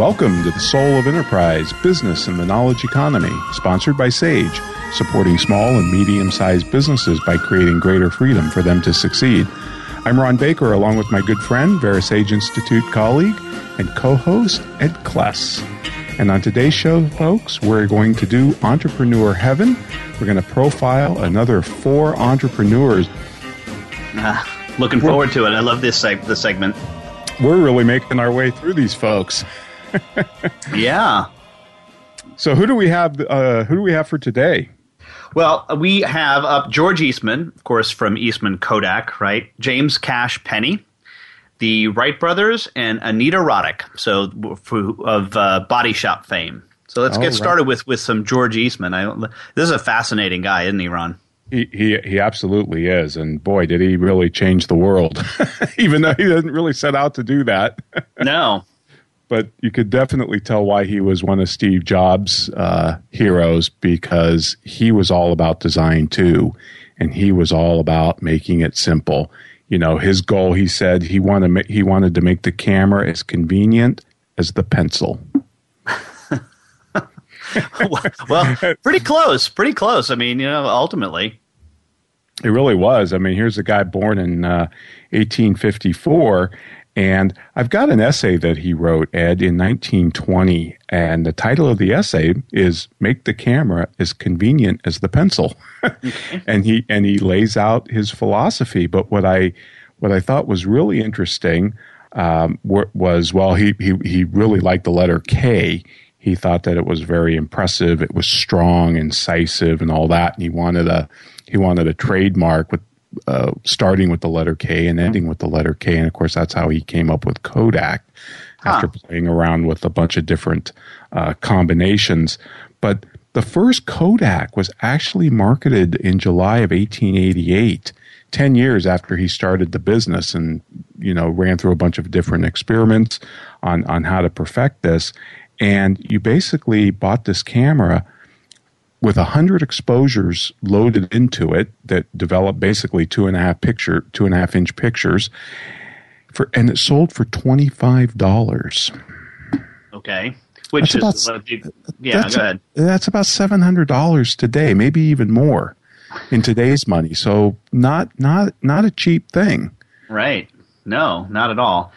Welcome to the Soul of Enterprise Business and the Knowledge Economy, sponsored by SAGE, supporting small and medium sized businesses by creating greater freedom for them to succeed. I'm Ron Baker, along with my good friend, VeraSage Institute colleague, and co host, Ed Kless. And on today's show, folks, we're going to do Entrepreneur Heaven. We're going to profile another four entrepreneurs. Uh, looking forward to it. I love this, seg- this segment. We're really making our way through these folks. Yeah. So who do we have? Uh, who do we have for today? Well, we have up George Eastman, of course, from Eastman Kodak, right? James Cash Penney, the Wright brothers, and Anita Roddick, so of uh, Body Shop fame. So let's oh, get started right. with with some George Eastman. I, this is a fascinating guy, isn't he, Ron? He, he he absolutely is, and boy, did he really change the world! Even though he didn't really set out to do that. no, but you could definitely tell why he was one of Steve Jobs' uh, heroes because he was all about design too, and he was all about making it simple. You know, his goal, he said, he wanted he wanted to make the camera as convenient as the pencil. well, pretty close, pretty close. I mean, you know, ultimately. It really was. I mean, here's a guy born in uh, 1854 and I've got an essay that he wrote, Ed, in 1920. And the title of the essay is Make the Camera as Convenient as the Pencil. and he and he lays out his philosophy. But what I what I thought was really interesting um, was well, he, he he really liked the letter K. He thought that it was very impressive. It was strong, incisive, and all that. And he wanted a he wanted a trademark with uh, starting with the letter K and ending with the letter K. And of course, that's how he came up with Kodak huh. after playing around with a bunch of different uh, combinations. But the first Kodak was actually marketed in July of 1888. 10 years after he started the business and you know ran through a bunch of different experiments on on how to perfect this and you basically bought this camera with a hundred exposures loaded into it that developed basically two and a half picture, two and a half inch pictures, for and it sold for twenty five dollars. Okay, which that's is about, yeah, that's, go ahead. That's about seven hundred dollars today, maybe even more in today's money. So not not not a cheap thing. Right. No, not at all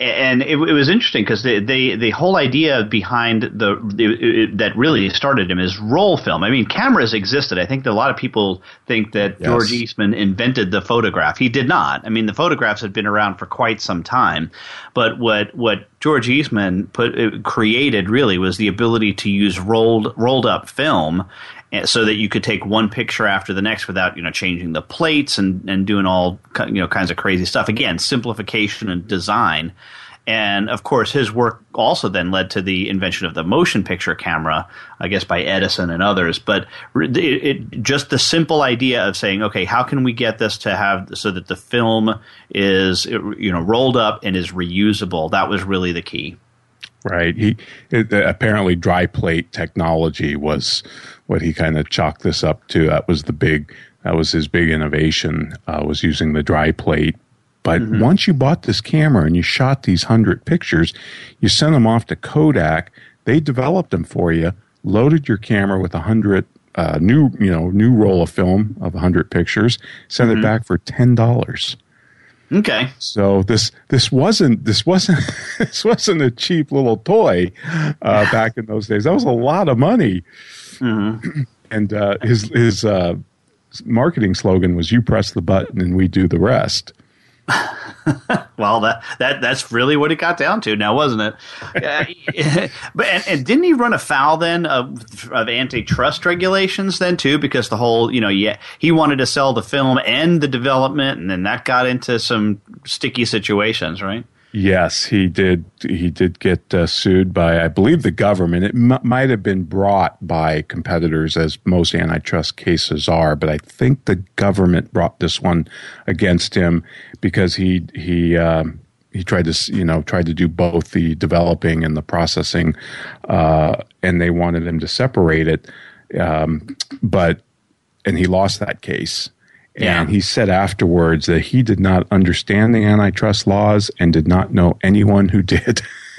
and it, it, was interesting because the, the the whole idea behind the, it, that really started him is roll film. I mean, cameras existed. I think that a lot of people think that yes. George Eastman invented the photograph. He did not. I mean, the photographs had been around for quite some time, but what what George Eastman put uh, created really was the ability to use rolled rolled up film Eh, so that you could take one picture after the next without you know changing the plates and and doing all you know kinds of crazy stuff. Again, simplification and design. And of course, his work also then led to the invention of the motion picture camera, I guess by Edison and others. But it, it, just the simple idea of saying, okay, how can we get this to have so that the film is you know rolled up and is reusable? That was really the key. Right. He it, apparently dry plate technology was what he kind of chalked this up to. That was the big, that was his big innovation, uh, was using the dry plate. But mm-hmm. once you bought this camera and you shot these hundred pictures, you sent them off to Kodak. They developed them for you, loaded your camera with a hundred uh, new, you know, new roll of film of a hundred pictures, sent mm-hmm. it back for ten dollars. Okay. So this this wasn't this wasn't this wasn't a cheap little toy uh, back in those days. That was a lot of money. Mm-hmm. And uh, his his uh, marketing slogan was "You press the button and we do the rest." well, that that that's really what it got down to now, wasn't it? but and, and, didn't he run afoul then of, of antitrust regulations then too? Because the whole you know yeah he wanted to sell the film and the development, and then that got into some sticky situations, right? Yes, he did. He did get uh, sued by, I believe, the government. It m- might have been brought by competitors, as most antitrust cases are, but I think the government brought this one against him because he he um, he tried to you know tried to do both the developing and the processing, uh, and they wanted him to separate it, um, but and he lost that case yeah. And he said afterwards that he did not understand the antitrust laws and did not know anyone who did.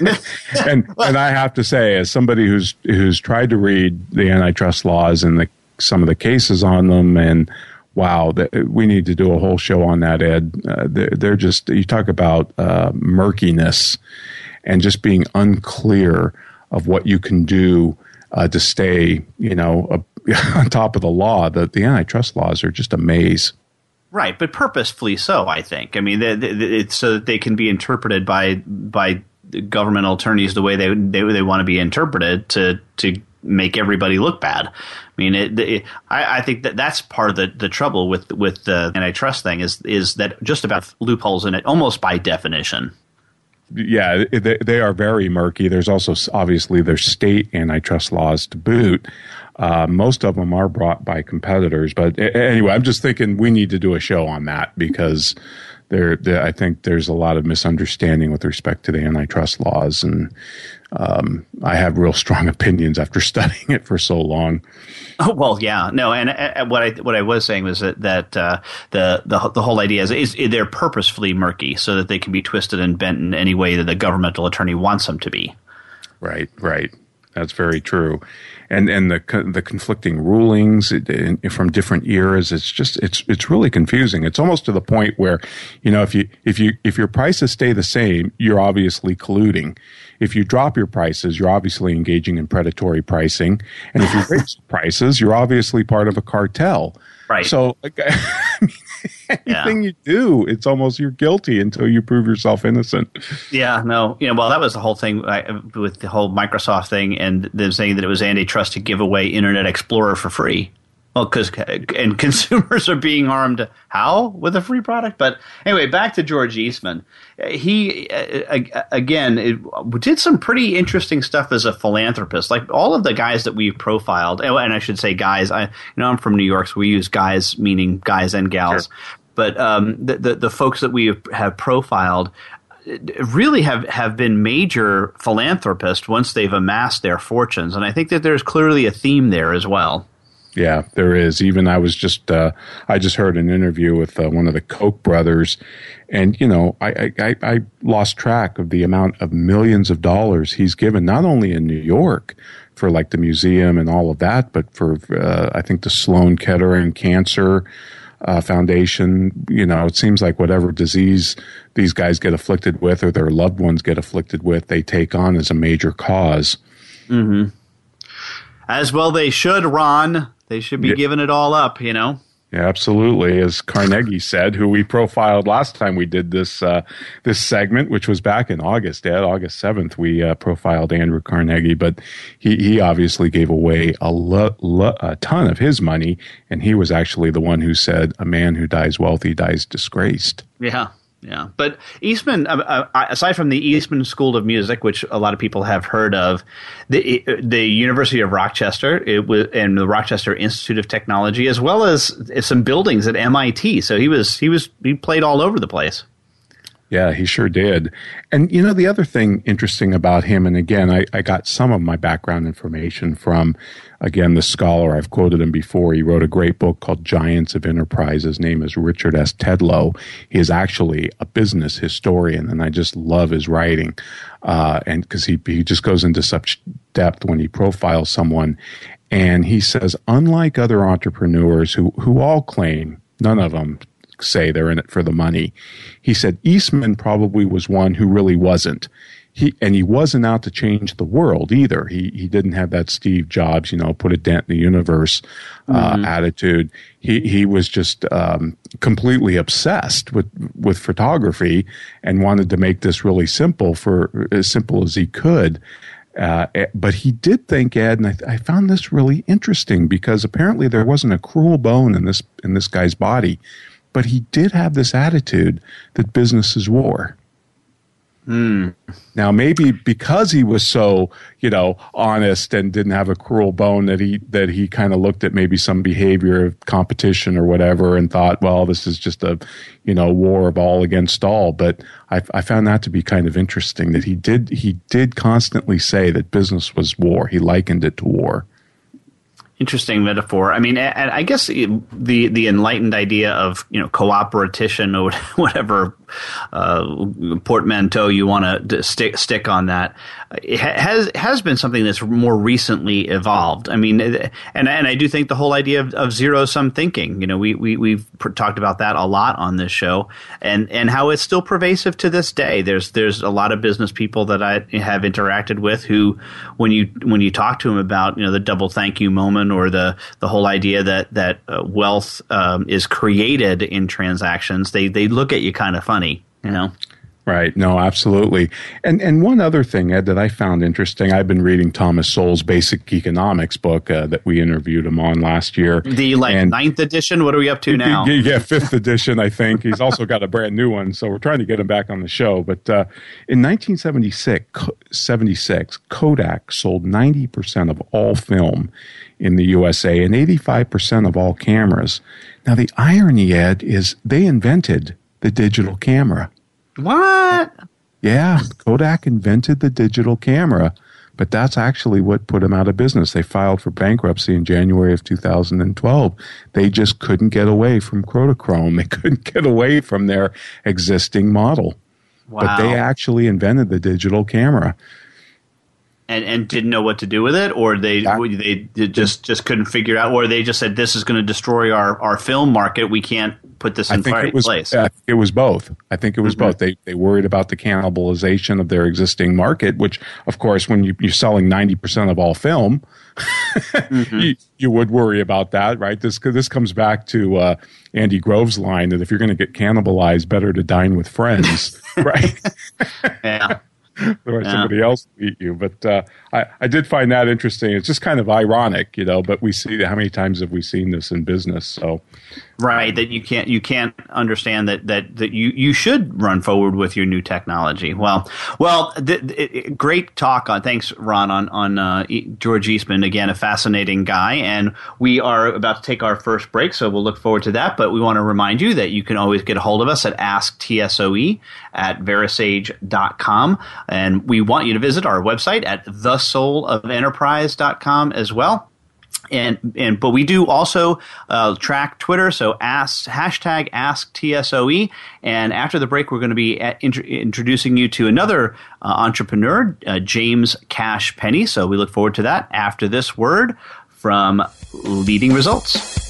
and and I have to say, as somebody who's who's tried to read the antitrust laws and the, some of the cases on them, and wow, the, we need to do a whole show on that, Ed. Uh, they're, they're, just you talk about uh, murkiness and just being unclear of what you can do uh, to stay, you know, on top of the law. The, the antitrust laws are just a maze. Right, but purposefully so. I think. I mean, it's so that they can be interpreted by by governmental attorneys the way they they, they want to be interpreted to to make everybody look bad. I mean, it, it, I, I, think that that's part of the, the trouble with with the antitrust thing is is that just about loopholes in it almost by definition yeah, they, they are very murky. There's also obviously there's state antitrust laws to boot. Uh, most of them are brought by competitors, but anyway, I'm just thinking we need to do a show on that because there, there I think there's a lot of misunderstanding with respect to the antitrust laws, and um, I have real strong opinions after studying it for so long. Oh well, yeah, no, and uh, what I what I was saying was that that uh, the the the whole idea is, is they're purposefully murky so that they can be twisted and bent in any way that the governmental attorney wants them to be. Right, right. That's very true, and and the the conflicting rulings from different eras. It's just it's it's really confusing. It's almost to the point where, you know, if you if you if your prices stay the same, you're obviously colluding if you drop your prices, you're obviously engaging in predatory pricing. And if you raise prices, you're obviously part of a cartel. Right. So anything yeah. you do, it's almost you're guilty until you prove yourself innocent. Yeah, no, you know, well, that was the whole thing with the whole Microsoft thing, and them saying that it was antitrust to give away Internet Explorer for free. Well, because uh, and consumers are being harmed how with a free product. But anyway, back to George Eastman. He uh, uh, again it, did some pretty interesting stuff as a philanthropist. Like all of the guys that we've profiled, oh, and I should say guys. I you know I'm from New York, so we use guys meaning guys and gals. Sure. But um, the, the the folks that we have profiled really have, have been major philanthropists once they've amassed their fortunes. And I think that there's clearly a theme there as well. Yeah, there is. Even I was just uh, I just heard an interview with uh, one of the Koch brothers, and you know I, I I lost track of the amount of millions of dollars he's given not only in New York for like the museum and all of that, but for uh, I think the Sloan Kettering Cancer uh, Foundation. You know, it seems like whatever disease these guys get afflicted with or their loved ones get afflicted with, they take on as a major because mm-hmm. As well, they should, Ron. They should be yeah. giving it all up, you know. Yeah, absolutely. As Carnegie said, who we profiled last time we did this uh, this segment, which was back in August, Ed, August seventh, we uh, profiled Andrew Carnegie, but he he obviously gave away a, lo- lo- a ton of his money, and he was actually the one who said, "A man who dies wealthy dies disgraced." Yeah, yeah. But Eastman, uh, uh, aside from the Eastman School of Music, which a lot of people have heard of, the the University of Rochester it was, and the Rochester Institute of Technology, as well as some buildings at MIT. So he was he was he played all over the place. Yeah, he sure did. And you know, the other thing interesting about him, and again, I, I got some of my background information from, again, the scholar. I've quoted him before. He wrote a great book called Giants of Enterprise. His name is Richard S. Tedlow. He is actually a business historian, and I just love his writing. Uh, and because he, he just goes into such depth when he profiles someone. And he says, unlike other entrepreneurs who, who all claim, none of them say they're in it for the money. He said Eastman probably was one who really wasn't. He and he wasn't out to change the world either. He he didn't have that Steve Jobs, you know, put a dent in the universe uh, mm-hmm. attitude. He he was just um, completely obsessed with with photography and wanted to make this really simple for as simple as he could. Uh, eh, but he did think Ed, and I, I, found this really interesting because apparently there wasn't a cruel bone in this in this guy's body, but he did have this attitude that business is war. Mm. Now, maybe because he was so, you know, honest and didn't have a cruel bone, that he that he kind of looked at maybe some behavior of competition or whatever, and thought, well, this is just a, you know, war of all against all. But I, I found that to be kind of interesting that he did he did constantly say that business was war. He likened it to war interesting metaphor. I mean, and I guess the the enlightened idea of you know cooperation or whatever uh, portmanteau you want to stick stick on that has has been something that's more recently evolved. I mean, and and I do think the whole idea of, of zero sum thinking. You know, we we we've talked about that a lot on this show, and and how it's still pervasive to this day. There's there's a lot of business people that I have interacted with who, when you when you talk to them about you know the double thank you moment or the the whole idea that that uh, wealth um, is created in transactions, they they look at you kind of funny, you know. Right. No, absolutely. And and one other thing, Ed, that I found interesting. I've been reading Thomas Sowell's Basic Economics book uh, that we interviewed him on last year. The like and, ninth edition. What are we up to now? Yeah, fifth edition, I think. He's also got a brand new one, so we're trying to get him back on the show. But uh, in 1976, 76, Kodak sold 90 percent of all film in the USA and 85 percent of all cameras. Now the irony, Ed, is they invented the digital camera. What? Yeah, Kodak invented the digital camera, but that's actually what put them out of business. They filed for bankruptcy in January of 2012. They just couldn't get away from Kodachrome. They couldn't get away from their existing model. Wow. But they actually invented the digital camera and, and didn't know what to do with it, or they they just just couldn't figure out, or they just said this is going to destroy our, our film market. We can't put this in it was, place. Uh, it was both. I think it was mm-hmm. both. They they worried about the cannibalization of their existing market, which of course, when you, you're selling ninety percent of all film, mm-hmm. you, you, would worry about that, right? This this comes back to uh, Andy Grove's line that if you're going to get cannibalized, better to dine with friends, right? yeah. or yeah. somebody else will eat you. But uh, I, I did find that interesting. It's just kind of ironic, you know. But we see how many times have we seen this in business? So right that you can't you can't understand that that that you you should run forward with your new technology. Well, well, th- th- great talk on. Thanks, Ron, on on uh, George Eastman again, a fascinating guy, and we are about to take our first break, so we'll look forward to that. But we want to remind you that you can always get a hold of us at asktsoe at verasage.com. And we want you to visit our website at thesoulofenterprise.com as well and and but we do also uh, track Twitter. So ask hashtag ask TSOE. And after the break, we're going to be at, int- introducing you to another uh, entrepreneur, uh, James Cash Penney. So we look forward to that after this word from Leading Results.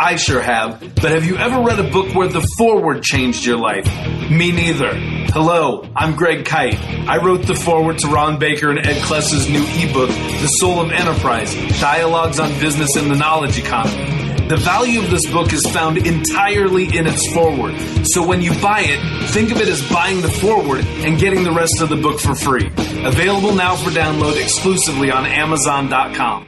I sure have. But have you ever read a book where the foreword changed your life? Me neither. Hello, I'm Greg Kyte. I wrote the foreword to Ron Baker and Ed Kless's new ebook, The Soul of Enterprise Dialogues on Business and the Knowledge Economy. The value of this book is found entirely in its foreword. So when you buy it, think of it as buying the foreword and getting the rest of the book for free. Available now for download exclusively on Amazon.com.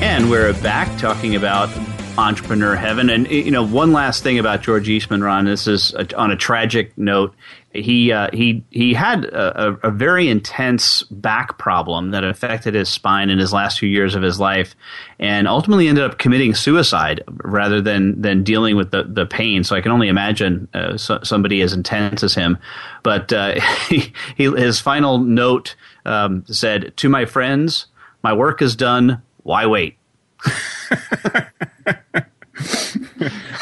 And we're back talking about entrepreneur heaven. And you know, one last thing about George Eastman, Ron. This is a, on a tragic note. He uh, he he had a, a, very intense back problem that affected his spine in his last few years of his life, and ultimately ended up committing suicide rather than than dealing with the, the pain. So I can only imagine uh, so, somebody as intense as him. But uh, he, he, his final note um, said, "To my friends, my work is done. Why wait?"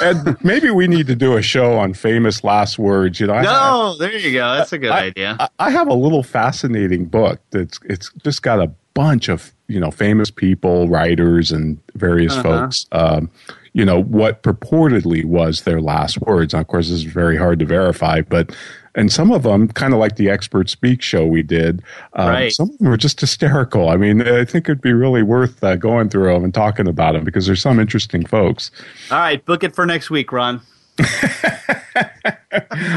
and maybe we need to do a show on famous last words. You know, no, there you go. That's a good I, idea. I, I have a little fascinating book that's it's just got a bunch of you know famous people, writers, and various uh-huh. folks. Um, you know what purportedly was their last words. Now, of course, this is very hard to verify, but and some of them, kind of like the expert speak show we did, um, right. some of them were just hysterical. I mean, I think it'd be really worth uh, going through them and talking about them because there's some interesting folks. All right, book it for next week, Ron.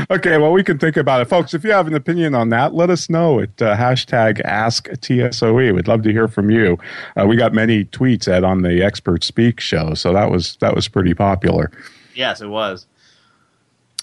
okay, well, we can think about it. Folks, if you have an opinion on that, let us know at uh, hashtag AskTSOE. We'd love to hear from you. Uh, we got many tweets, Ed, on the Expert Speak show, so that was, that was pretty popular. Yes, it was.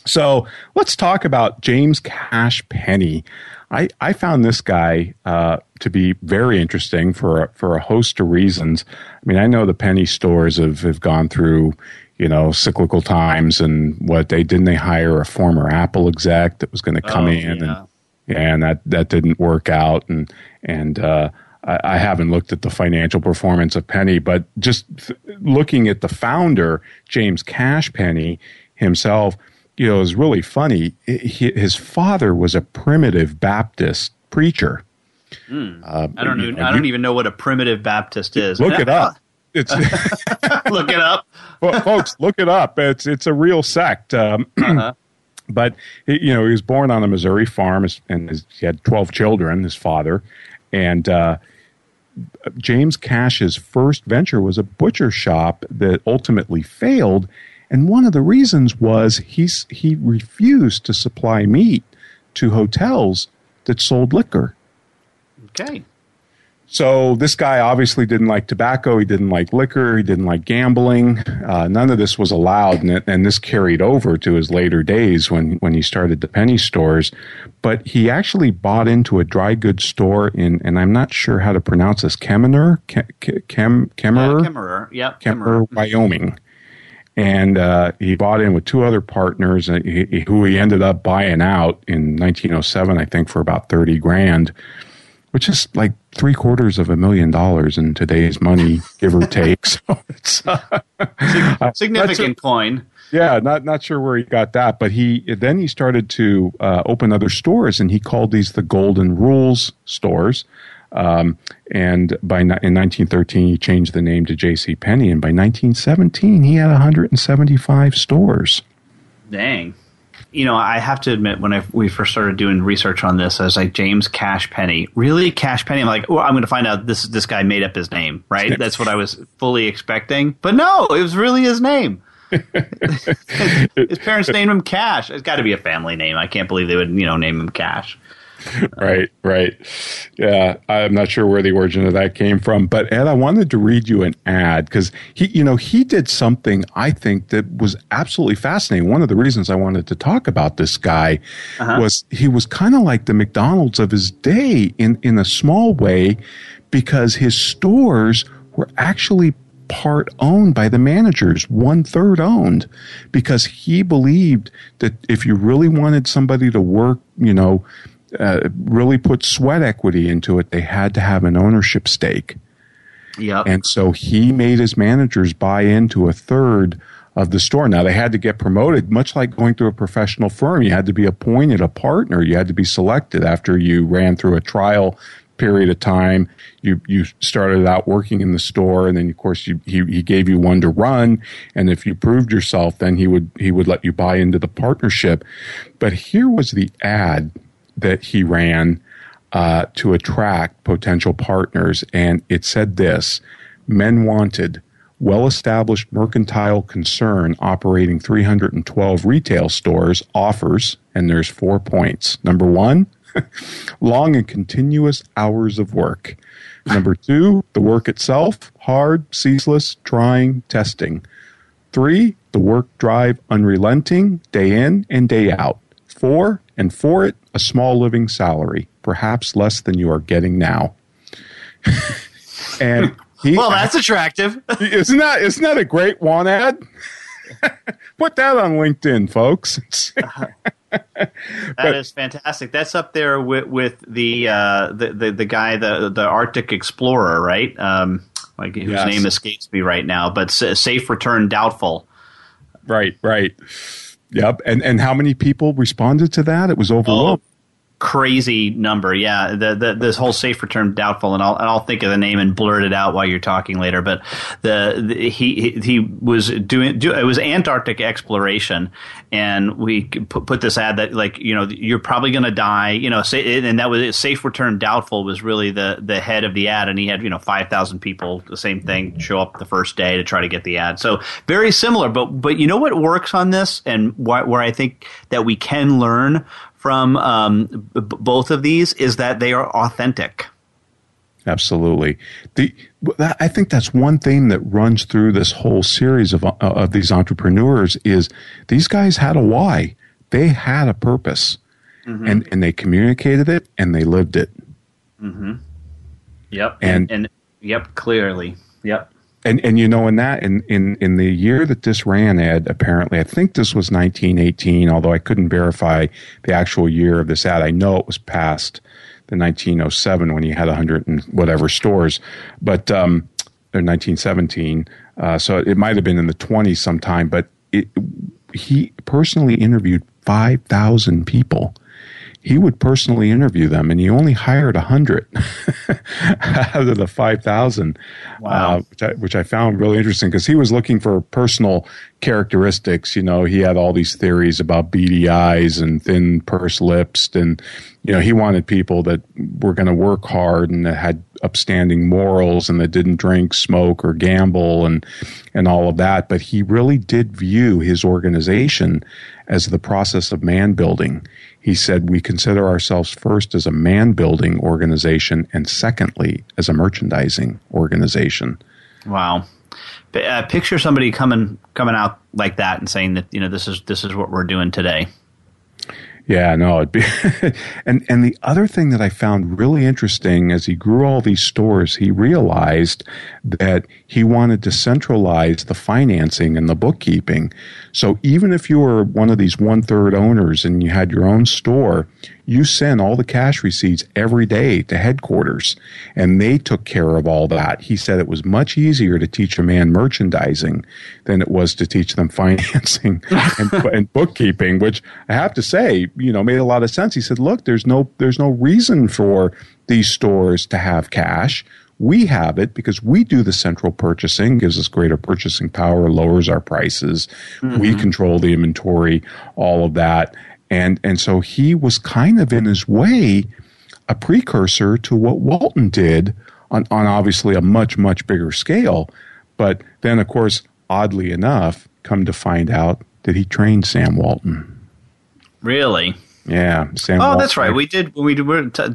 So let's talk about James Cash Penney. I, I found this guy uh, to be very interesting for a, for a host of reasons. I mean, I know the Penney stores have, have gone through, you know, cyclical times and what they didn't they hire a former Apple exec that was going to come oh, in yeah. and and that that didn't work out and and uh, I, I, haven't looked at the financial performance of Penney, but just th- looking at the founder James Cash Penney himself you know, is really funny. His father was a primitive Baptist preacher. Mm. Uh, I don't even, know, I don't even know what a primitive Baptist is. Look it up. It's look it up, well, folks. Look it up. It's it's a real sect. Um, uh-huh. But you know, he was born on a Missouri farm, and his, he had twelve children. His father, and uh, James Cash's first venture was a butcher shop that ultimately failed and one of the reasons was he's, he refused to supply meat to hotels that sold liquor. Okay. So this guy obviously didn't like tobacco. He didn't like liquor. He didn't like gambling. Uh, none of this was allowed, and, it, and, this carried over to his later days when when he started the Penney stores. But he actually bought into a dry goods store in, and I'm not sure how to pronounce this, Kemmerer, Kem, Kem, Kemmerer, yeah, Kemmerer, yep, Kemmerer, Wyoming and uh, he bought in with two other partners uh, he, who he ended up buying out in 1907 i think for about 30 grand which is like three quarters of a million dollars in today's money give or take. So it's uh, significant coin. Yeah not not sure where he got that but he then he started to uh, open other stores and he called these the golden rules stores um, and by in 1913, he changed the name to J.C. Penney, and by 1917, he had 175 stores. Dang. You know, I have to admit, when I, we first started doing research on this, I was like, James Cash Penney. really Cash Penney? I'm like, well, I'm going to find out this this guy made up his name, right? That's what I was fully expecting, but no, it was really his name. his parents named him Cash. It's got to be a family name. I can't believe they would, you know, name him Cash. right, right. Yeah, I'm not sure where the origin of that came from, but Ed, I wanted to read you an ad because he, you know, he did something I think that was absolutely fascinating. One of the reasons I wanted to talk about this guy uh-huh. was he was kind of like the McDonald's of his day in in a small way because his stores were actually part owned by the managers, one third owned, because he believed that if you really wanted somebody to work, you know, uh, really put sweat equity into it, they had to have an ownership stake. Yep. And so he made his managers buy into a third of the store. Now they had to get promoted, much like going through a professional firm. You had to be appointed a partner. You had to be selected after you ran through a trial period of time. You you started out working in the store, and then of course you, he he gave you one to run. And if you proved yourself, then he would he would let you buy into the partnership. But here was the ad that he ran uh, to attract potential partners, and it said this: "Men wanted." Well established mercantile concern operating 312 retail stores offers, and there's four points. Number one, long and continuous hours of work. Number two, the work itself, hard, ceaseless, trying, testing. Three, the work drive unrelenting, day in and day out. Four, and for it, a small living salary, perhaps less than you are getting now. and he, well, that's attractive. isn't that isn't that a great one ad? Put that on LinkedIn, folks. That but, is fantastic. That's up there with, with the, uh, the, the the guy, the the Arctic explorer, right? Um, like whose yes. name escapes me right now, but safe return doubtful. Right, right. Yep. And and how many people responded to that? It was overwhelming. Crazy number. Yeah, the, the this whole safe return doubtful, and I'll and I'll think of the name and blurt it out while you're talking later. But the, the he he was doing do, it was Antarctic exploration, and we put, put this ad that like you know you're probably going to die. You know, say, and that was safe return doubtful was really the the head of the ad, and he had you know five thousand people the same thing show up the first day to try to get the ad. So very similar, but but you know what works on this, and wh- where I think that we can learn from um, b- both of these is that they are authentic. Absolutely. The I think that's one thing that runs through this whole series of uh, of these entrepreneurs is these guys had a why. They had a purpose, mm-hmm. and and they communicated it and they lived it. Mm-hmm. Yep. And, and and yep, clearly. Yep and and you know in that in in in the year that this ran ad apparently i think this was 1918 although i couldn't verify the actual year of this ad. I know it was past the 1907 when he had 100 and whatever stores but um or 1917 uh, so it might have been in the 20s sometime but it, he personally interviewed 5000 people he would personally interview them, and he only hired a hundred out of the five thousand, wow. uh, which, I, which I found really interesting because he was looking for personal characteristics. You know, he had all these theories about beady eyes and thin pursed lips, and you know, he wanted people that were going to work hard and that had upstanding morals and that didn't drink, smoke, or gamble, and and all of that. But he really did view his organization as the process of man building he said, We consider ourselves first as a man building organization and secondly as a merchandising organization. Wow. Uh, picture somebody coming coming out like that and saying that you know this is this is what we're doing today. Yeah, no, it'd be, and and the other thing that I found really interesting as he grew all these stores, he realized that he wanted to centralize the financing and the bookkeeping. So even if you were one of these one third owners and you had your own store, you sent all the cash receipts every day to headquarters and they took care of all that. He said it was much easier to teach a man merchandising than it was to teach them financing and, and, bookkeeping, which I have to say, you know, made a lot of sense. He said, look, there's no, there's no reason for these stores to have cash. We have it because we do the central purchasing, gives us greater purchasing power, lowers our prices. Mm-hmm. We control the inventory, all of that. And, and so he was kind of in his way a precursor to what Walton did on, on obviously a much, much bigger scale. But then, of course, oddly enough, come to find out that he trained Sam Walton. Really? Yeah, Sam. Oh, Walton. that's right. We did. when We were t-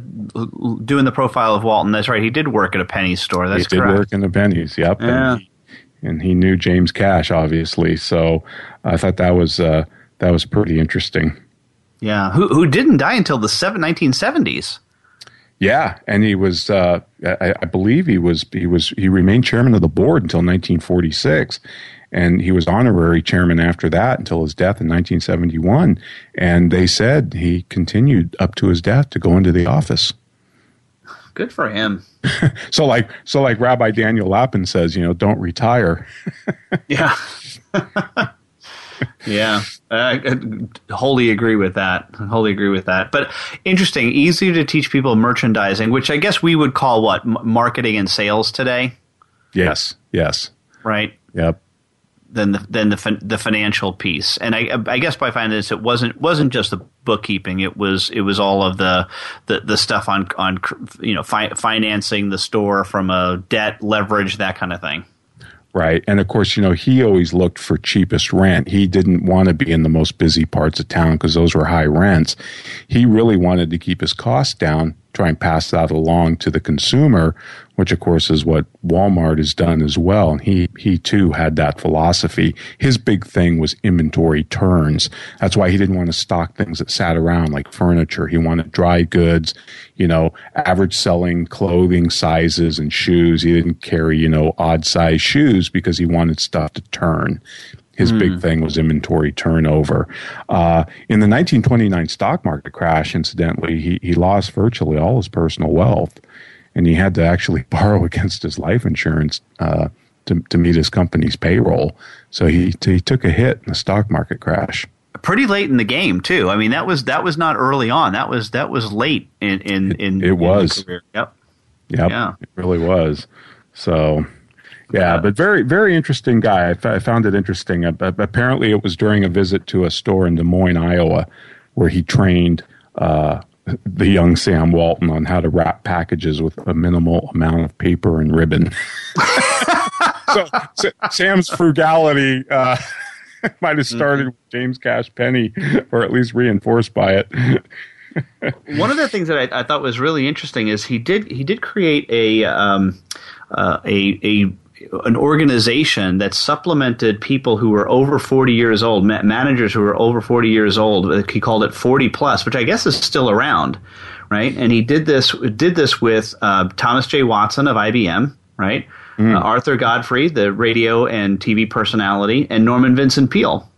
doing the profile of Walton. That's right. He did work at a Penney store. That's correct. he correct. did work in the pennies. Yep. Yeah. And he, and he knew James Cash, obviously. So I thought that was uh, that was pretty interesting. Yeah, who who didn't die until the seven, 1970s. Yeah, and he was, uh, I, I, believe he was, he was, he remained chairman of the board until 1946, and he was honorary chairman after that until his death in 1971. And they said he continued up to his death to go into the office. good for him. so like so like Rabbi Daniel Lapin says, you know, don't retire. yeah. yeah, I wholly agree with that. I Wholly agree with that. But interesting, easy to teach people merchandising, which I guess we would call what marketing and sales today. Yes. Yes. Right. Yep than the than the the financial piece. And I, I guess by finding this, it wasn't wasn't just the bookkeeping. It was it was all of the the, the stuff on on you know fi- financing the store from a debt leverage that kind of thing. Right. And of course, you know, he always looked for cheapest rent. He didn't want to be in the most busy parts of town because those were high rents. He really wanted to keep his costs down, try and pass that along to the consumer which of course is what Walmart has done as well. And he, he too had that philosophy. His big thing was inventory turns. That's why he didn't want to stock things that sat around like furniture. He wanted dry goods, you know, average selling clothing sizes and shoes. He didn't carry, you know, odd size shoes because he wanted stuff to turn. His mm. big thing was inventory turnover. Uh, in the 1929 stock market crash, incidentally, he, he lost virtually all his personal wealth and he had to actually borrow against his life insurance uh, to to meet his company's payroll. So he he took a hit in the stock market crash. Pretty late in the game too. I mean that was that was not early on. That was that was late in in in. It, was. Yep. Yep. Yeah. It really was. So. Yeah, but very, very interesting guy. I, f- I found it interesting. Uh, apparently, it was during a visit to a store in Des Moines, Iowa, where he trained uh, the young Sam Walton on how to wrap packages with a minimal amount of paper and ribbon. so, so, Sam's frugality uh, might have started mm-hmm. with James Cash Penney, or at least reinforced by it. One of the things that I, I, thought was really interesting is he did he did create a um, uh, a a an organization that supplemented people who were over 40 years old, ma- managers who were over 40 years old. He called it 40 plus, which I guess is still around, right? And he did this did this with uh, Thomas J. Watson of IBM, right? Mm. Uh, Arthur Godfrey, the radio and TV personality, and Norman Vincent Peale,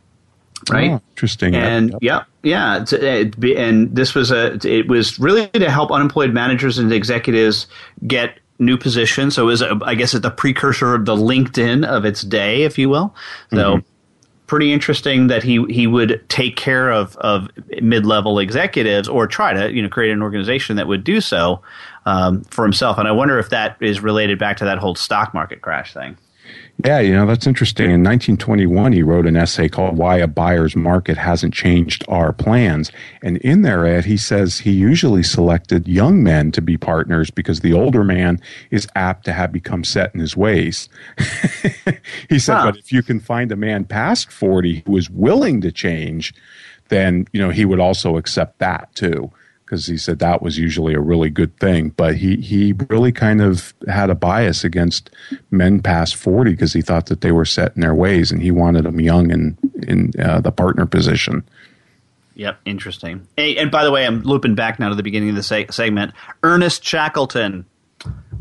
right? Oh, interesting. And yep. yeah, yeah. And this was a. It was really to help unemployed managers and executives get new position. So a, I guess, it's the precursor of the LinkedIn of its day, if you will. So mm-hmm. pretty interesting that he he would take care of of mid level executives or try to you know create an organization that would do so um, for himself. And I wonder if that is related back to that whole stock market crash thing. Yeah, you know, that's interesting. In 1921, he wrote an essay called Why a Buyer's Market Hasn't Changed Our Plans. And in there, Ed, he says he usually selected young men to be partners because the older man is apt to have become set in his ways. he said, huh. but if you can find a man past 40 who is willing to change, then, you know, he would also accept that too because he said that was usually a really good thing. But he, he really kind of had a bias against men past 40 because he thought that they were set in their ways and he wanted them young and in uh, the partner position. Yep, interesting. Hey, and by the way, I'm looping back now to the beginning of the seg- segment. Ernest Shackleton.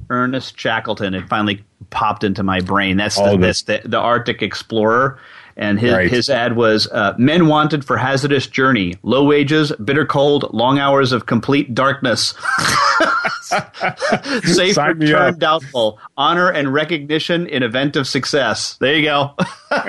Ernest Shackleton. It finally popped into my brain. That's the, that's the, the Arctic explorer and his, right. his ad was uh, men wanted for hazardous journey low wages bitter cold long hours of complete darkness safe Sign return doubtful honor and recognition in event of success there you go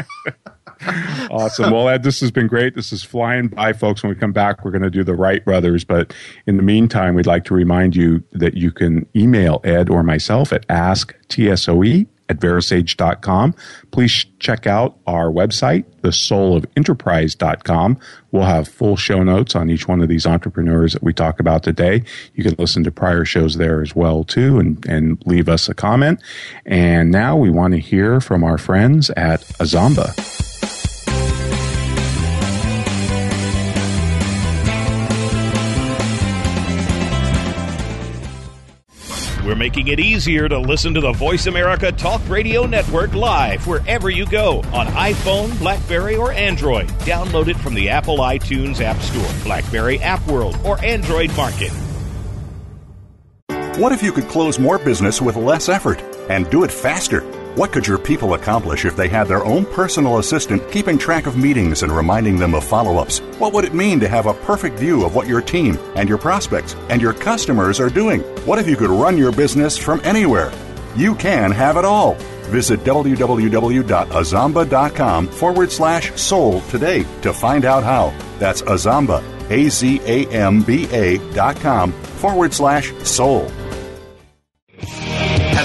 awesome. Well, Ed, this has been great. This is flying by, folks. When we come back, we're going to do the Wright brothers. But in the meantime, we'd like to remind you that you can email Ed or myself at asktsoe at verasage.com. Please check out our website, thesoulofenterprise.com. We'll have full show notes on each one of these entrepreneurs that we talk about today. You can listen to prior shows there as well too and, and leave us a comment. And now we want to hear from our friends at Azamba. We're making it easier to listen to the Voice America Talk Radio Network live wherever you go on iPhone, Blackberry, or Android. Download it from the Apple iTunes App Store, Blackberry App World, or Android Market. What if you could close more business with less effort and do it faster? What could your people accomplish if they had their own personal assistant keeping track of meetings and reminding them of follow ups? What would it mean to have a perfect view of what your team and your prospects and your customers are doing? What if you could run your business from anywhere? You can have it all. Visit www.azamba.com forward slash soul today to find out how. That's Azamba, A Z A M B A dot com forward slash soul.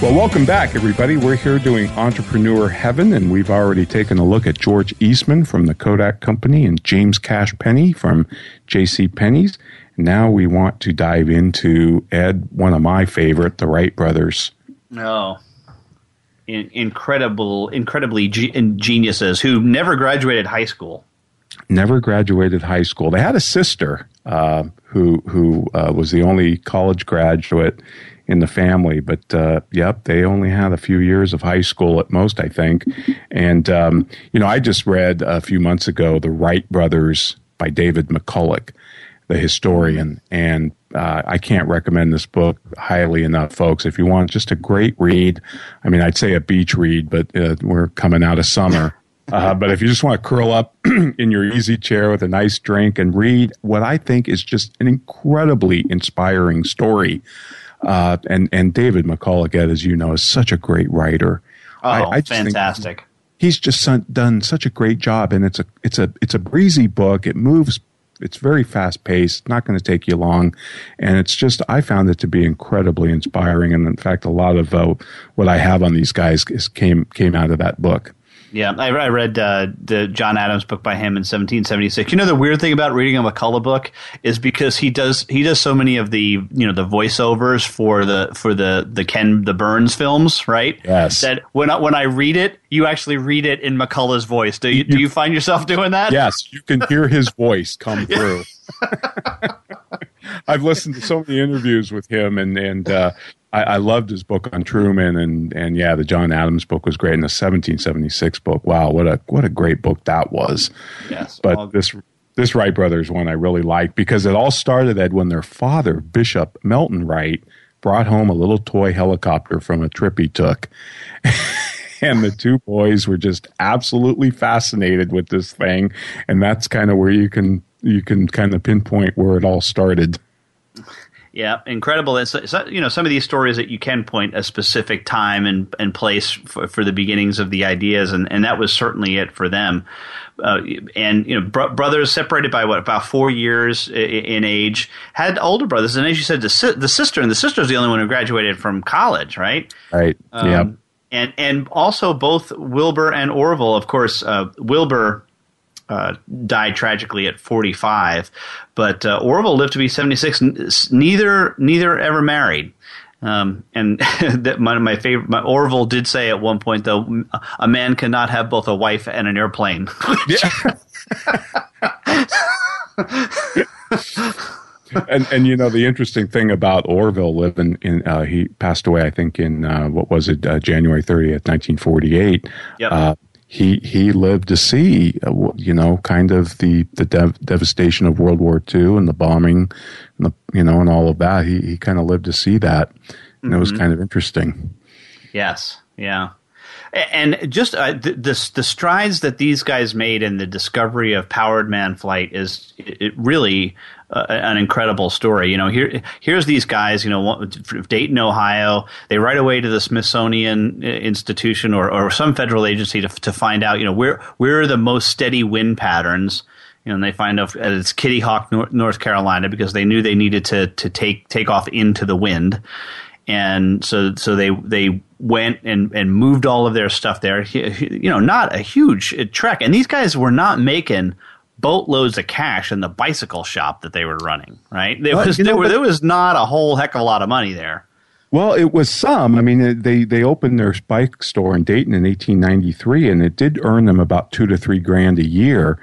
Well, welcome back, everybody. We're here doing Entrepreneur Heaven, and we've already taken a look at George Eastman from the Kodak Company and James Cash Penney from J.C. Penney's. Now we want to dive into Ed, one of my favorite, the Wright brothers. No. In, incredible, incredibly ge- geniuses who never graduated high school. Never graduated high school. They had a sister uh, who who uh, was the only college graduate in the family, but uh, yep, they only had a few years of high school at most, I think. And um, you know, I just read a few months ago the Wright brothers by David McCullough the historian. And uh, I can't recommend this book highly enough, folks. If you want just a great read, I mean, I'd say a beach read, but uh, we're coming out of summer. Uh, but if you just want to curl up in your easy chair with a nice drink and read what I think is just an incredibly inspiring story. Uh, and, and David McCullough, as you know, is such a great writer. Oh, I, I fantastic. He's just done such a great job, and it's a it's a it's a breezy book. It moves it's very fast paced, not going to take you long, and it's just I found it to be incredibly inspiring. And in fact, a lot of uh, what I have on these guys is, came came out of that book. Yeah, I, I read uh, the John Adams book by him in 1776. You know, the weird thing about reading a McCullough book is because he does he does so many of the you know the voiceovers for the for the the Ken the Burns films, right? Yes. That when I, when I read it, you actually read it in McCullough's voice. Do you, you do you find yourself doing that? Yes, you can hear his voice come through. I've listened to so many interviews with him, and and uh, I, I, loved his book on Truman, and and yeah, the John Adams book was great, and the 1776 book. Wow, what a what a great book that was. Yes, but this this Wright brothers one I really liked because it all started at when their father Bishop Milton Wright brought home a little toy helicopter from a trip he took. and the two boys were just absolutely fascinated with this thing and that's kind of where you can you can kind of pinpoint where it all started yeah, incredible. It's, you know some of these stories that you can point a specific time and, and place for, for the beginnings of the ideas, and, and that was certainly it for them. Uh, and you know, br- brothers separated by what about four years in age had older brothers, and as you said, the si- the sister and the sister is the only one who graduated from college, right? Right. Um, yeah. And and also both Wilbur and Orville, of course, uh, Wilbur uh, died tragically at 45, but uh, Orville lived to be 76. Neither neither ever married. Um, and that my, my favorite, my Orville did say at one point though, a man cannot have both a wife and an airplane. and and you know the interesting thing about Orville living in uh, he passed away I think in uh, what was it uh, January 30th 1948 yep. He he lived to see uh, you know kind of the the dev- devastation of World War II and the bombing and the you know and all of that he he kind of lived to see that and mm-hmm. it was mm-hmm. kind of interesting yes yeah And just uh, the, the, the strides that these guys made in the discovery of powered man flight is it really uh, an incredible story. You know, here here's these guys. You know, Dayton, Ohio. They write away to the Smithsonian uh, Institution or, or some federal agency to to find out. You know, where where are the most steady wind patterns. You know, and they find out it's Kitty Hawk, North Carolina, because they knew they needed to to take take off into the wind and so so they they went and and moved all of their stuff there. You know, not a huge trek, and these guys were not making boatloads of cash in the bicycle shop that they were running. Right, there was there, were, there was not a whole heck of a lot of money there. Well, it was some. I mean, they they opened their bike store in Dayton in 1893, and it did earn them about two to three grand a year,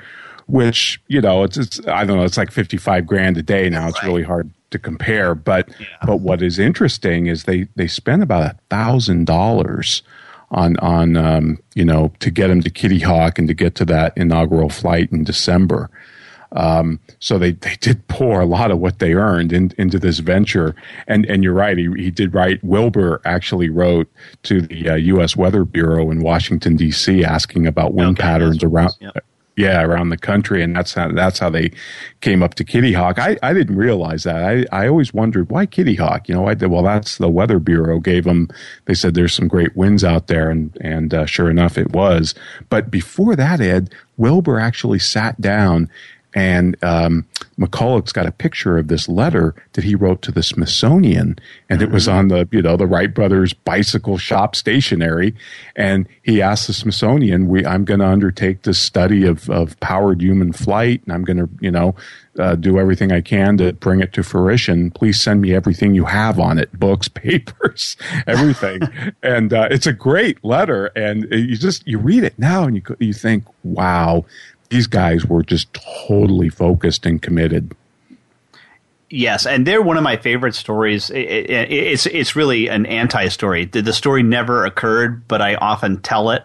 which you know it's it's I don't know it's like 55 grand a day now. It's right. really hard to compare. But yeah. but what is interesting is they they spent about a thousand dollars on on um, you know to get him to Kitty Hawk and to get to that inaugural flight in December. Um, so they, they did pour a lot of what they earned in, into this venture. And and you're right, he, he did write. Wilbur actually wrote to the uh, U.S. Weather Bureau in Washington D.C. asking about wind okay, patterns around. Yep yeah, around the country, and that's how that's how they came up to Kitty Hawk. I, I didn't realize that. I, I always wondered why Kitty Hawk. You know, I did, well, that's the Weather Bureau gave them. They said there's some great winds out there, and and uh, sure enough, it was. But before that, Ed Wilbur actually sat down and um, McCullough's got a picture of this letter that he wrote to the Smithsonian, and it was mm-hmm. on the you know the Wright brothers bicycle shop stationery. And he asked the Smithsonian, "We I'm going to undertake this study of of powered human flight, and I'm going to you know uh, do everything I can to bring it to fruition. Please send me everything you have on it, books, papers, everything." and uh, it's a great letter, and you just you read it now, and you you think, "Wow." These guys were just totally focused and committed. Yes, and they're one of my favorite stories. it's it's really an anti-story. The story never occurred, but I often tell it,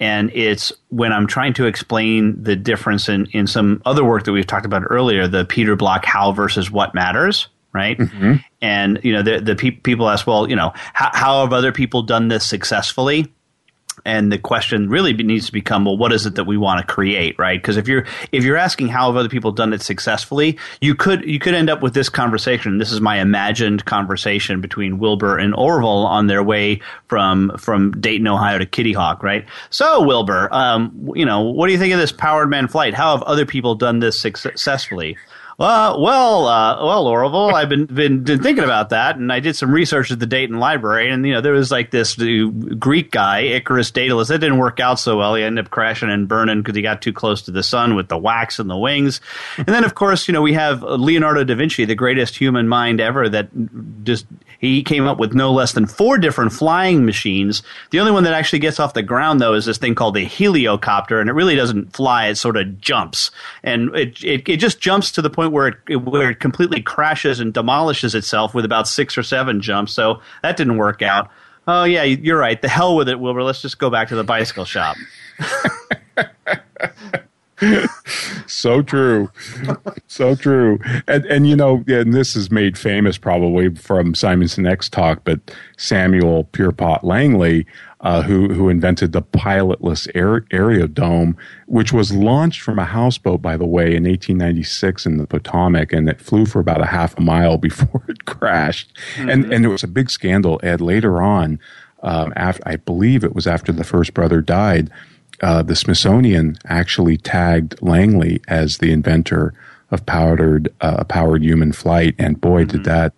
and it's when I'm trying to explain the difference in in some other work that we've talked about earlier, the Peter Block how versus what matters right? Mm-hmm. And you know, the the pe- people ask, well, you know, how, how, have other people done this successfully? And the question really needs to become well what is it that we want to create right? Because if you're if you're asking how have other people done it successfully you could you could end up with this conversation. This is my imagined conversation between wilbur and orville on their way from from dayton ohio to kitty hawk right? So wilbur um, you know what do you think of this powered man flight? How have other people done this successfully well, well, uh, well, Orville, I've been, been, been thinking about that, and I did some research at the Dayton Library, and you know there was like this Greek guy, Icarus Daedalus. That didn't work out so well. He ended up crashing and burning because he got too close to the sun with the wax and the wings. And then, of course, you know we have Leonardo da Vinci, the greatest human mind ever. That just he came up with no less than four different flying machines. The only one that actually gets off the ground though is this thing called the heliocopter, and it really doesn't fly; it sort of jumps, and it it, it just jumps to the point where it where it completely crashes and demolishes itself with about six or seven jumps. So that didn't work out. Oh yeah, you're right. The hell with it, Wilbur. Let's just go back to the bicycle shop. so true, so true, and and you know, and this is made famous probably from Simon Sinek's talk, but Samuel Pierpont Langley uh, who who invented the pilotless aer- aerodrome, which was launched from a houseboat, by the way, in 1896 in the Potomac, and it flew for about a half a mile before it crashed. Mm-hmm. And and it was a big scandal. Ed later on, um, after I believe it was after the first brother died, uh, the Smithsonian actually tagged Langley as the inventor of powered uh, powered human flight, and boy, mm-hmm. did that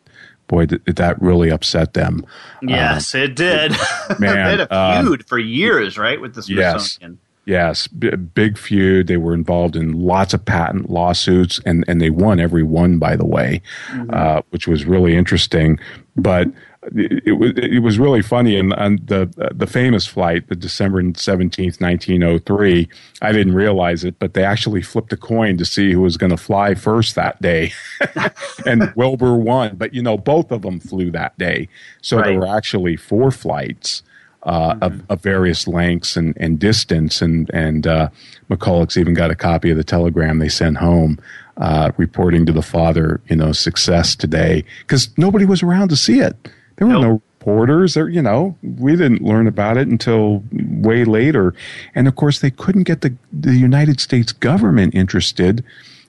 boy, did, that really upset them. Yes, it did. Man, they had a um, feud um, for years, right, with the Smithsonian. Yes, yes, b- big feud. They were involved in lots of patent lawsuits, and and they won every one, by the way, mm-hmm. uh, which was really interesting. But it, was it was really funny. And, and the the famous flight, the December seventeenth, nineteen oh three. I didn't realize it, but they actually flipped a coin to see who was going to fly first that day, and Wilbur won. But you know, both of them flew that day, so right. there were actually four flights. Uh, mm-hmm. of, of, various lengths and, and distance, and and uh, McCullough's even got a copy of the telegram they sent home, uh, reporting to the father, you know, success today, because nobody was around to see it. There were nope. no reporters. There, you know, we didn't learn about it until way later. And of course, they couldn't get the, the United States government interested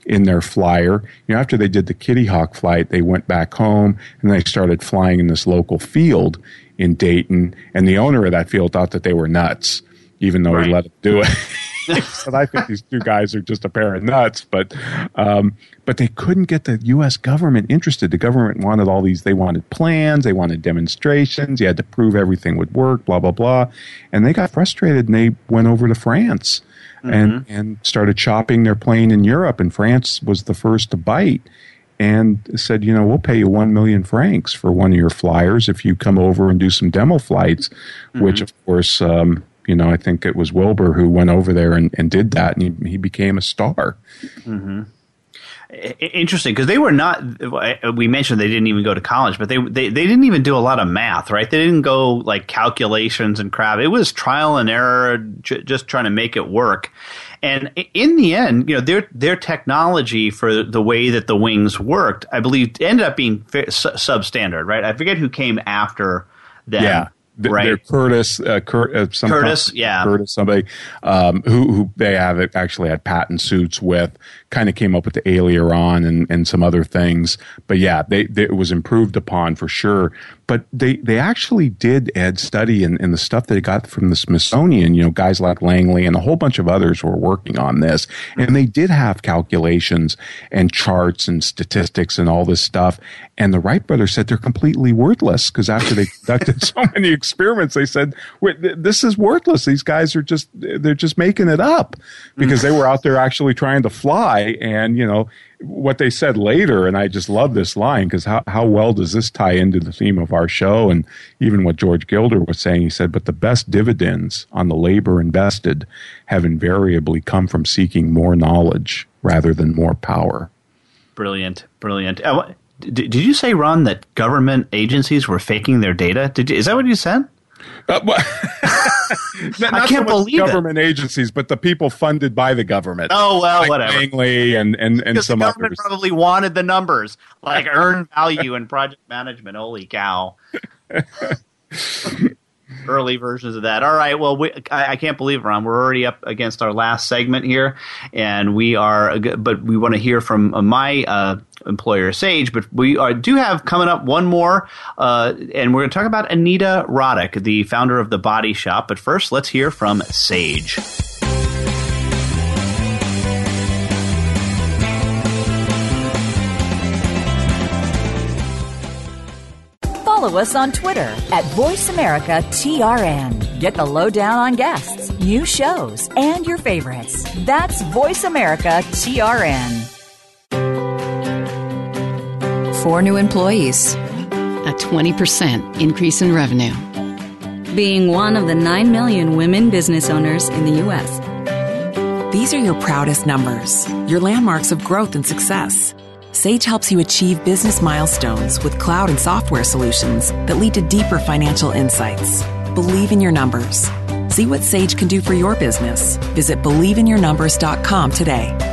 in their flyer. You know, after they did the Kitty Hawk flight, they went back home and they started flying in this local field in Dayton. And the owner of that field thought that they were nuts, even though right. he let them do it. but I think these two guys are just a pair of nuts. But um, but they couldn't get the U.S. government interested. The government wanted all these. They wanted plans. They wanted demonstrations. You had to prove everything would work. Blah blah blah. And they got frustrated and they went over to France mm-hmm. and and started shopping their plane in Europe. And France was the first to bite and said, you know, we'll pay you one million francs for one of your flyers if you come over and do some demo flights, mm-hmm. which of course, um, you know, I think it was Wilbur who went over there and, and did that, and he, he became a star. Mm-hmm. Interesting because they were not we mentioned they didn't even go to college but they, they they didn't even do a lot of math right? They didn't go like calculations and crap. It was trial and error j- just trying to make it work. And in the end you know their their technology for the way that the wings worked i believe ended up being substandard right? I forget who came after them. Yeah right. Curtiss, uh, Cur- uh, some Curtiss, yeah, Curtiss, somebody um, who who they have actually had patent suits with, kind of came up with the aileron and, and some other things. But yeah, they, they, it was improved upon for sure. But they, they actually did add study and, in the stuff they got from the Smithsonian. You know, guys like Langley and a whole bunch of others were working on this. And they did have calculations and charts and statistics and all this stuff. And the Wright brothers said they're completely worthless because after they conducted so many experiments, they said, this is worthless. These guys are just, they're just making it up because they were out there actually trying to fly and, you know, what they said later, and I just love this line because how, how well does this tie into the theme of our show? And even what George Gilder was saying, he said, but the best dividends on the labor invested have invariably come from seeking more knowledge rather than more power. Brilliant, brilliant. Uh, did, did you say, Ron, that government agencies were faking their data? Did you, is that what you said? Uh, well, not, I can't so believe government it. agencies, but the people funded by the government. Oh well, like whatever. Langley and and and some the government others. probably wanted the numbers, like earn value and project management. Holy cow! early versions of that. All right. Well, we, I, I, can't believe, Ron, we're already up against our last segment here, and we are. But we want to hear from uh, my uh, employer, Sage. But we are, do have coming up one more, uh, and we're going to talk about Anita Roddick, the founder of the Body Shop. But first, let's hear from Sage. follow us on Twitter at VoiceAmericaTRN. Get the lowdown on guests, new shows, and your favorites. That's VoiceAmericaTRN. Four new employees, a 20% increase in revenue. Being one of the 9 million women business owners in the U.S. These are your proudest numbers, your landmarks of growth and success. Sage helps you achieve business milestones with cloud and software solutions that lead to deeper financial insights. Believe in your numbers. See what Sage can do for your business. Visit believeinyournumbers.com today.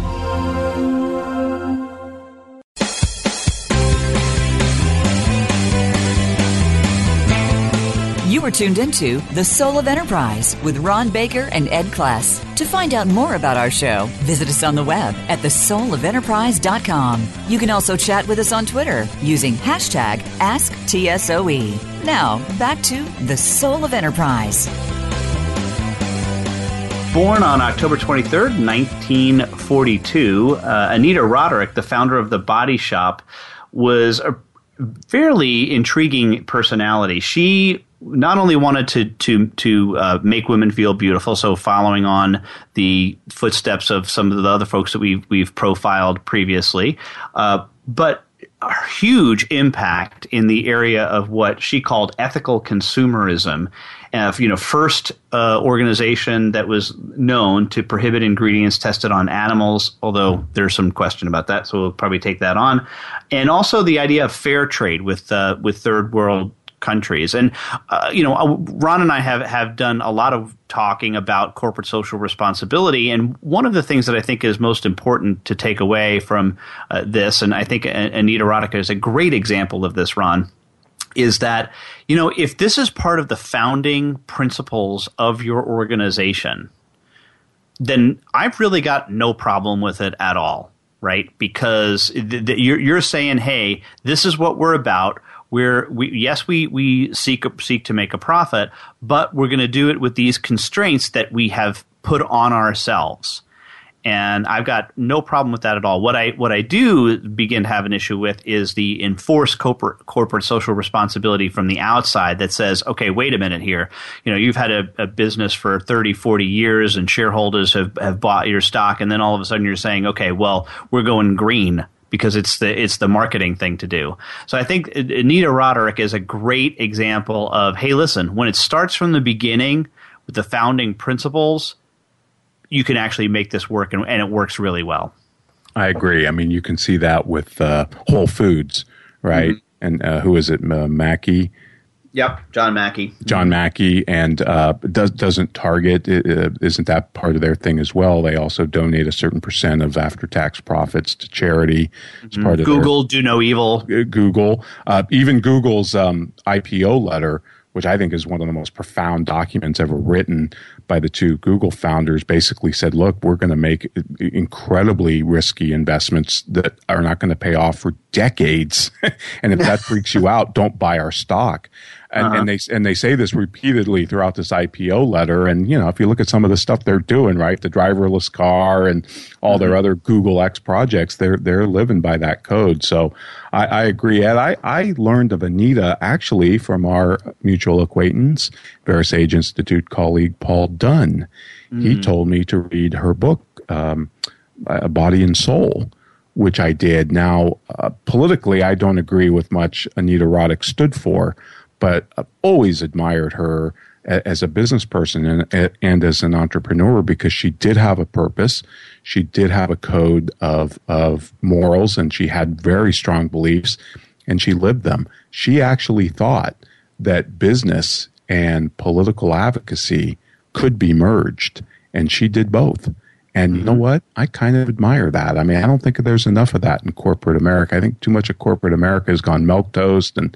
You are tuned into The Soul of Enterprise with Ron Baker and Ed Kless. To find out more about our show, visit us on the web at thesoulofenterprise.com. You can also chat with us on Twitter using hashtag AskTSOE. Now, back to The Soul of Enterprise. Born on October 23rd, 1942, uh, Anita Roddick, the founder of The Body Shop, was a fairly intriguing personality. She not only wanted to to to uh, make women feel beautiful, so following on the footsteps of some of the other folks that we've we've profiled previously, uh, but a huge impact in the area of what she called ethical consumerism. Uh, you know, first uh, organization that was known to prohibit ingredients tested on animals, although there's some question about that, so we'll probably take that on. And also the idea of fair trade with uh, with third world countries. And uh, you know, uh, Ron and I have have done a lot of talking about corporate social responsibility. And one of the things that I think is most important to take away from uh, this, and I think Anita Roddick is a great example of this, Ron. Is that, you know, if this is part of the founding principles of your organization, then I've really got no problem with it at all, right? Because th- th- you're, you're saying, hey, this is what we're about we're we yes we we seek seek to make a profit, but we're going to do it with these constraints that we have put on ourselves. And I've got no problem with that at all. What I what I do begin to have an issue with is the enforced corporate corporate social responsibility from the outside that says, okay, wait a minute here. You know, you've had a, a business for 30, 40 years and shareholders have, have bought your stock and then all of a sudden you're saying, okay, well, we're going green because it's the it's the marketing thing to do. So I think Anita Roddick is a great example of hey, listen, when it starts from the beginning with the founding principles, you can actually make this work, and, and it works really well. I agree. I mean, you can see that with uh, Whole Foods, right? Mm-hmm. And uh, who is it, uh, Mackey? Yep, John Mackey. John Mackey, and uh, does doesn't Target uh, isn't that part of their thing as well? They also donate a certain percent of after tax profits to charity. It's mm-hmm. part of Google their, do no evil. Google, uh, even Google's um, IPO letter, which I think is one of the most profound documents ever written by the two Google founders, basically said, "Look, we're going to make incredibly risky investments that are not going to pay off for decades, and if that freaks you out, don't buy our stock." And, uh-huh. and, they and they say this repeatedly throughout this IPO letter. And you know, if you look at some of the stuff they're doing, right, the driverless car and all mm-hmm. their other Google X projects, they're they're living by that code. So I, I agree. Ed, I I learned of Anita actually from our mutual acquaintance, VeraSage Institute colleague Paul Dunn. Mm-hmm. He told me to read her book, um, Body and Soul which I did. Now, uh, politically, I don't agree with much Anita Roddick stood for, but I've always admired her as a business person and, and as an entrepreneur because she did have a purpose. She did have a code of, of morals and she had very strong beliefs and she lived them. She actually thought that business and political advocacy could be merged and she did both. And you know mm-hmm. what? I kind of admire that. I mean, I don't think there's enough of that in corporate America. I think too much of corporate America has gone milk toast and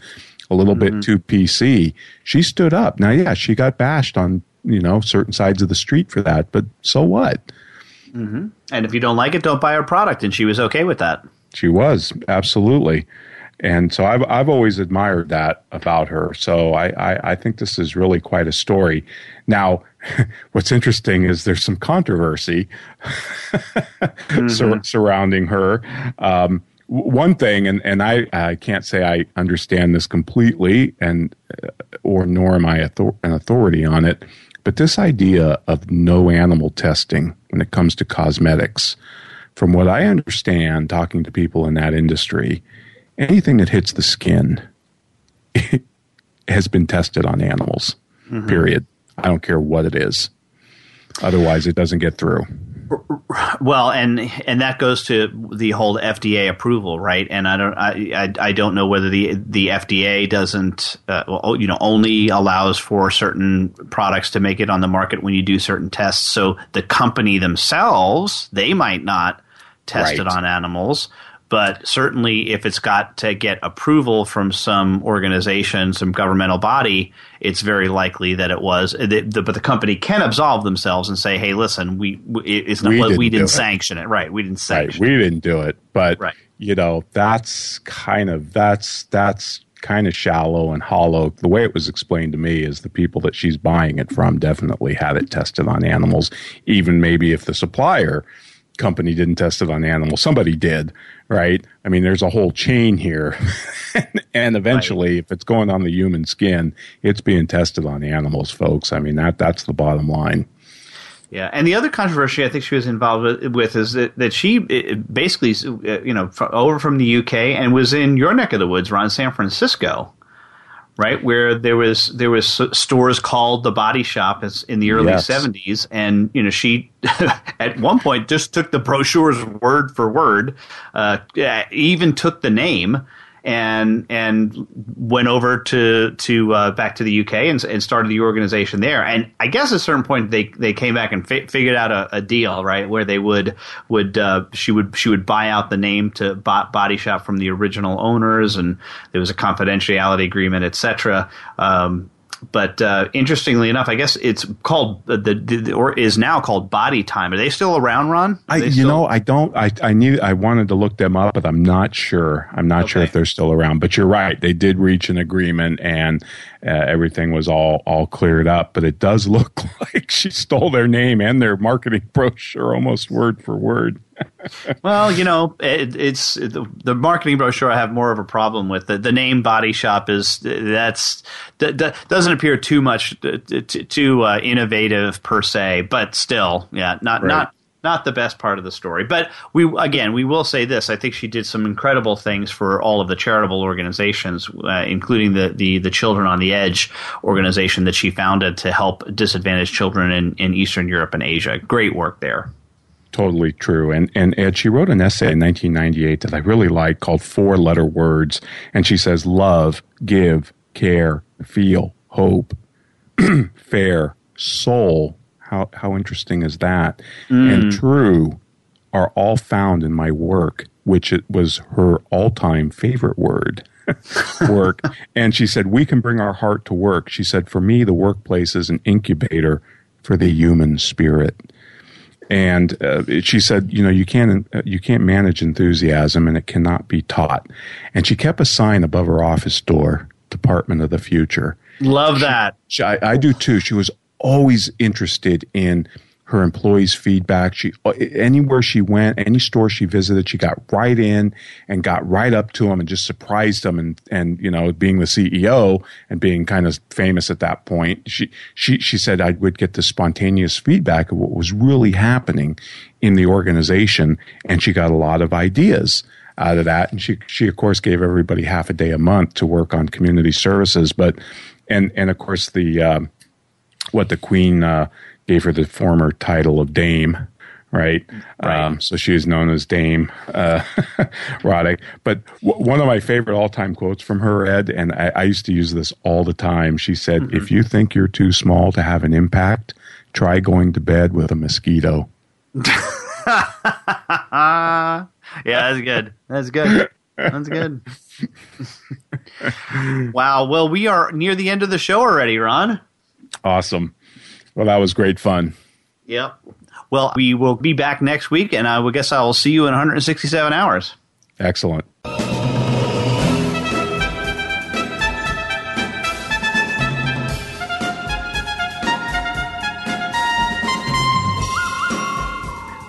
a little mm-hmm. bit too PC. She stood up. Now, yeah, she got bashed on you know certain sides of the street for that, but so what? Mm-hmm. And if you don't like it, don't buy her product. And she was okay with that. She was absolutely. And so I've I've always admired that about her. So I, I, I think this is really quite a story. Now, what's interesting is there's some controversy mm-hmm. sur- surrounding her. Um, one thing, and, and I, I can't say I understand this completely, and uh, or nor am I author- an authority on it, but this idea of no animal testing when it comes to cosmetics, from what I understand, talking to people in that industry, anything that hits the skin has been tested on animals. Mm-hmm. Period. I don't care what it is. Otherwise, it doesn't get through. Well, and and that goes to the whole FDA approval, right? And I don't, I, I, I don't know whether the the FDA doesn't, uh, well, you know, only allows for certain products to make it on the market when you do certain tests. So the company themselves, they might not test right. it on animals, but certainly if it's got to get approval from some organization, some governmental body, it's very likely that it was. Uh, but the company can absolve themselves and say, "Hey, listen, we it's not we didn't, we didn't sanction it. it. right? We didn't sanction. Right. We didn't do it, but right. you know that's kind of that's that's kind of shallow and hollow. The way it was explained to me is the people that she's buying it from definitely had it tested on animals, even maybe if the supplier company didn't test it on animals. Somebody did, right? I mean, there's a whole chain here. and eventually, right. if it's going on the human skin, it's being tested on animals, folks. I mean, that that's the bottom line. Yeah, and the other controversy I think she was involved with, is that, that she basically, uh, you know, over from the UK and was in your neck of the woods, around San Francisco, right, where there was there was stores called the Body Shop in the early yes. '70s, and you know she at one point just took the brochure's word for word, uh, even took the name and and went over to to uh, back to the UK and, and started the organization there. And I guess at a certain point they they came back and fi- figured out a, a, deal right where they would would uh, she would she would buy out the name to Body Shop from the original owners, and there was a confidentiality agreement, etc. Um, but uh, interestingly enough, I guess it's called the, the, or is now called Body Time. Are they still around, Ron? I, you still... know, I don't. I I need. I wanted to look them up, but I'm not sure. I'm not okay. sure if they're still around. But you're right. They did reach an agreement, and uh, everything was all all cleared up. But it does look like she stole their name and their marketing brochure almost word for word. well, you know, it, it's it, the, marketing brochure. I have more of a problem with the, the name Body Shop is that's that, that doesn't appear too much too, too uh, innovative per se, but still, yeah, not right. not not the best part of the story. But we again, we will say this: I think she did some incredible things for all of the charitable organizations, uh, including the, the the Children on the Edge organization that she founded to help disadvantaged children in, in Eastern Europe and Asia. Great work there totally true. And and Ed, she wrote an essay in 1998 that I really liked called Four Letter Words, and she says love, give, care, feel, hope, fair, soul. How how interesting is that? Mm. And true are all found in my work, which it was her all time favorite word. work. And she said, We can bring our heart to work. She said, For me, the workplace is an incubator for the human spirit and uh, she said, you know, you can't uh, you can't manage enthusiasm, and it cannot be taught. And she kept a sign above her office door, "Department of the Future." Love that. She, I, I do too. She was always interested in her employees' feedback. She uh, anywhere she went, any store she visited, she got right in and got right up to them and just surprised them. And and you know, being the CEO and being kind of famous at that point, she she she said I would get the spontaneous feedback of what was really happening in the organization, and she got a lot of ideas out of that. And she she of course gave everybody half a day a month to work on community services, but and and of course the uh, what the Queen. Uh, gave her the former title of Dame, right? right. Um, so she is known as Dame uh, Roddick. But w- one of my favorite all time quotes from her, Ed, and I, I, used to use this all the time. She said, mm-hmm. If you think you're too small to have an impact, try going to bed with a mosquito. yeah, that's good. That's good. That's good. wow. Well, we are near the end of the show already, Ron. Awesome. Well, that was great fun. Yep. Well, we will be back next week, and I guess I will see you in 167 hours. Excellent.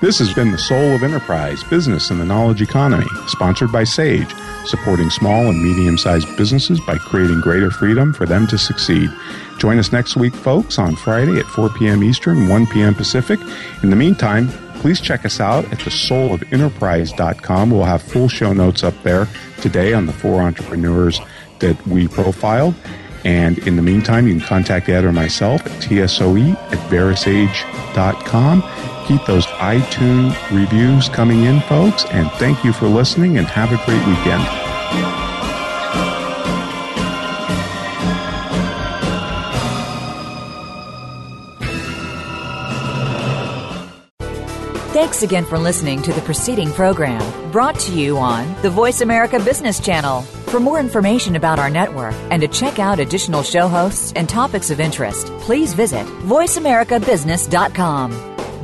This has been The Soul of Enterprise Business and the Knowledge Economy, sponsored by SAGE, supporting small and medium sized businesses by creating greater freedom for them to succeed. Join us next week, folks, on Friday at 4 p.m. Eastern, 1 p.m. Pacific. In the meantime, please check us out at thesoulofenterprise.com. We'll have full show notes up there today on the four entrepreneurs that we profiled. And in the meantime, you can contact Ed or myself at tsoe at verasage.com. Keep those iTunes reviews coming in, folks. And thank you for listening and have a great weekend. Thanks again for listening to the preceding program brought to you on the Voice America Business Channel. For more information about our network and to check out additional show hosts and topics of interest, please visit voiceamericabusiness.com.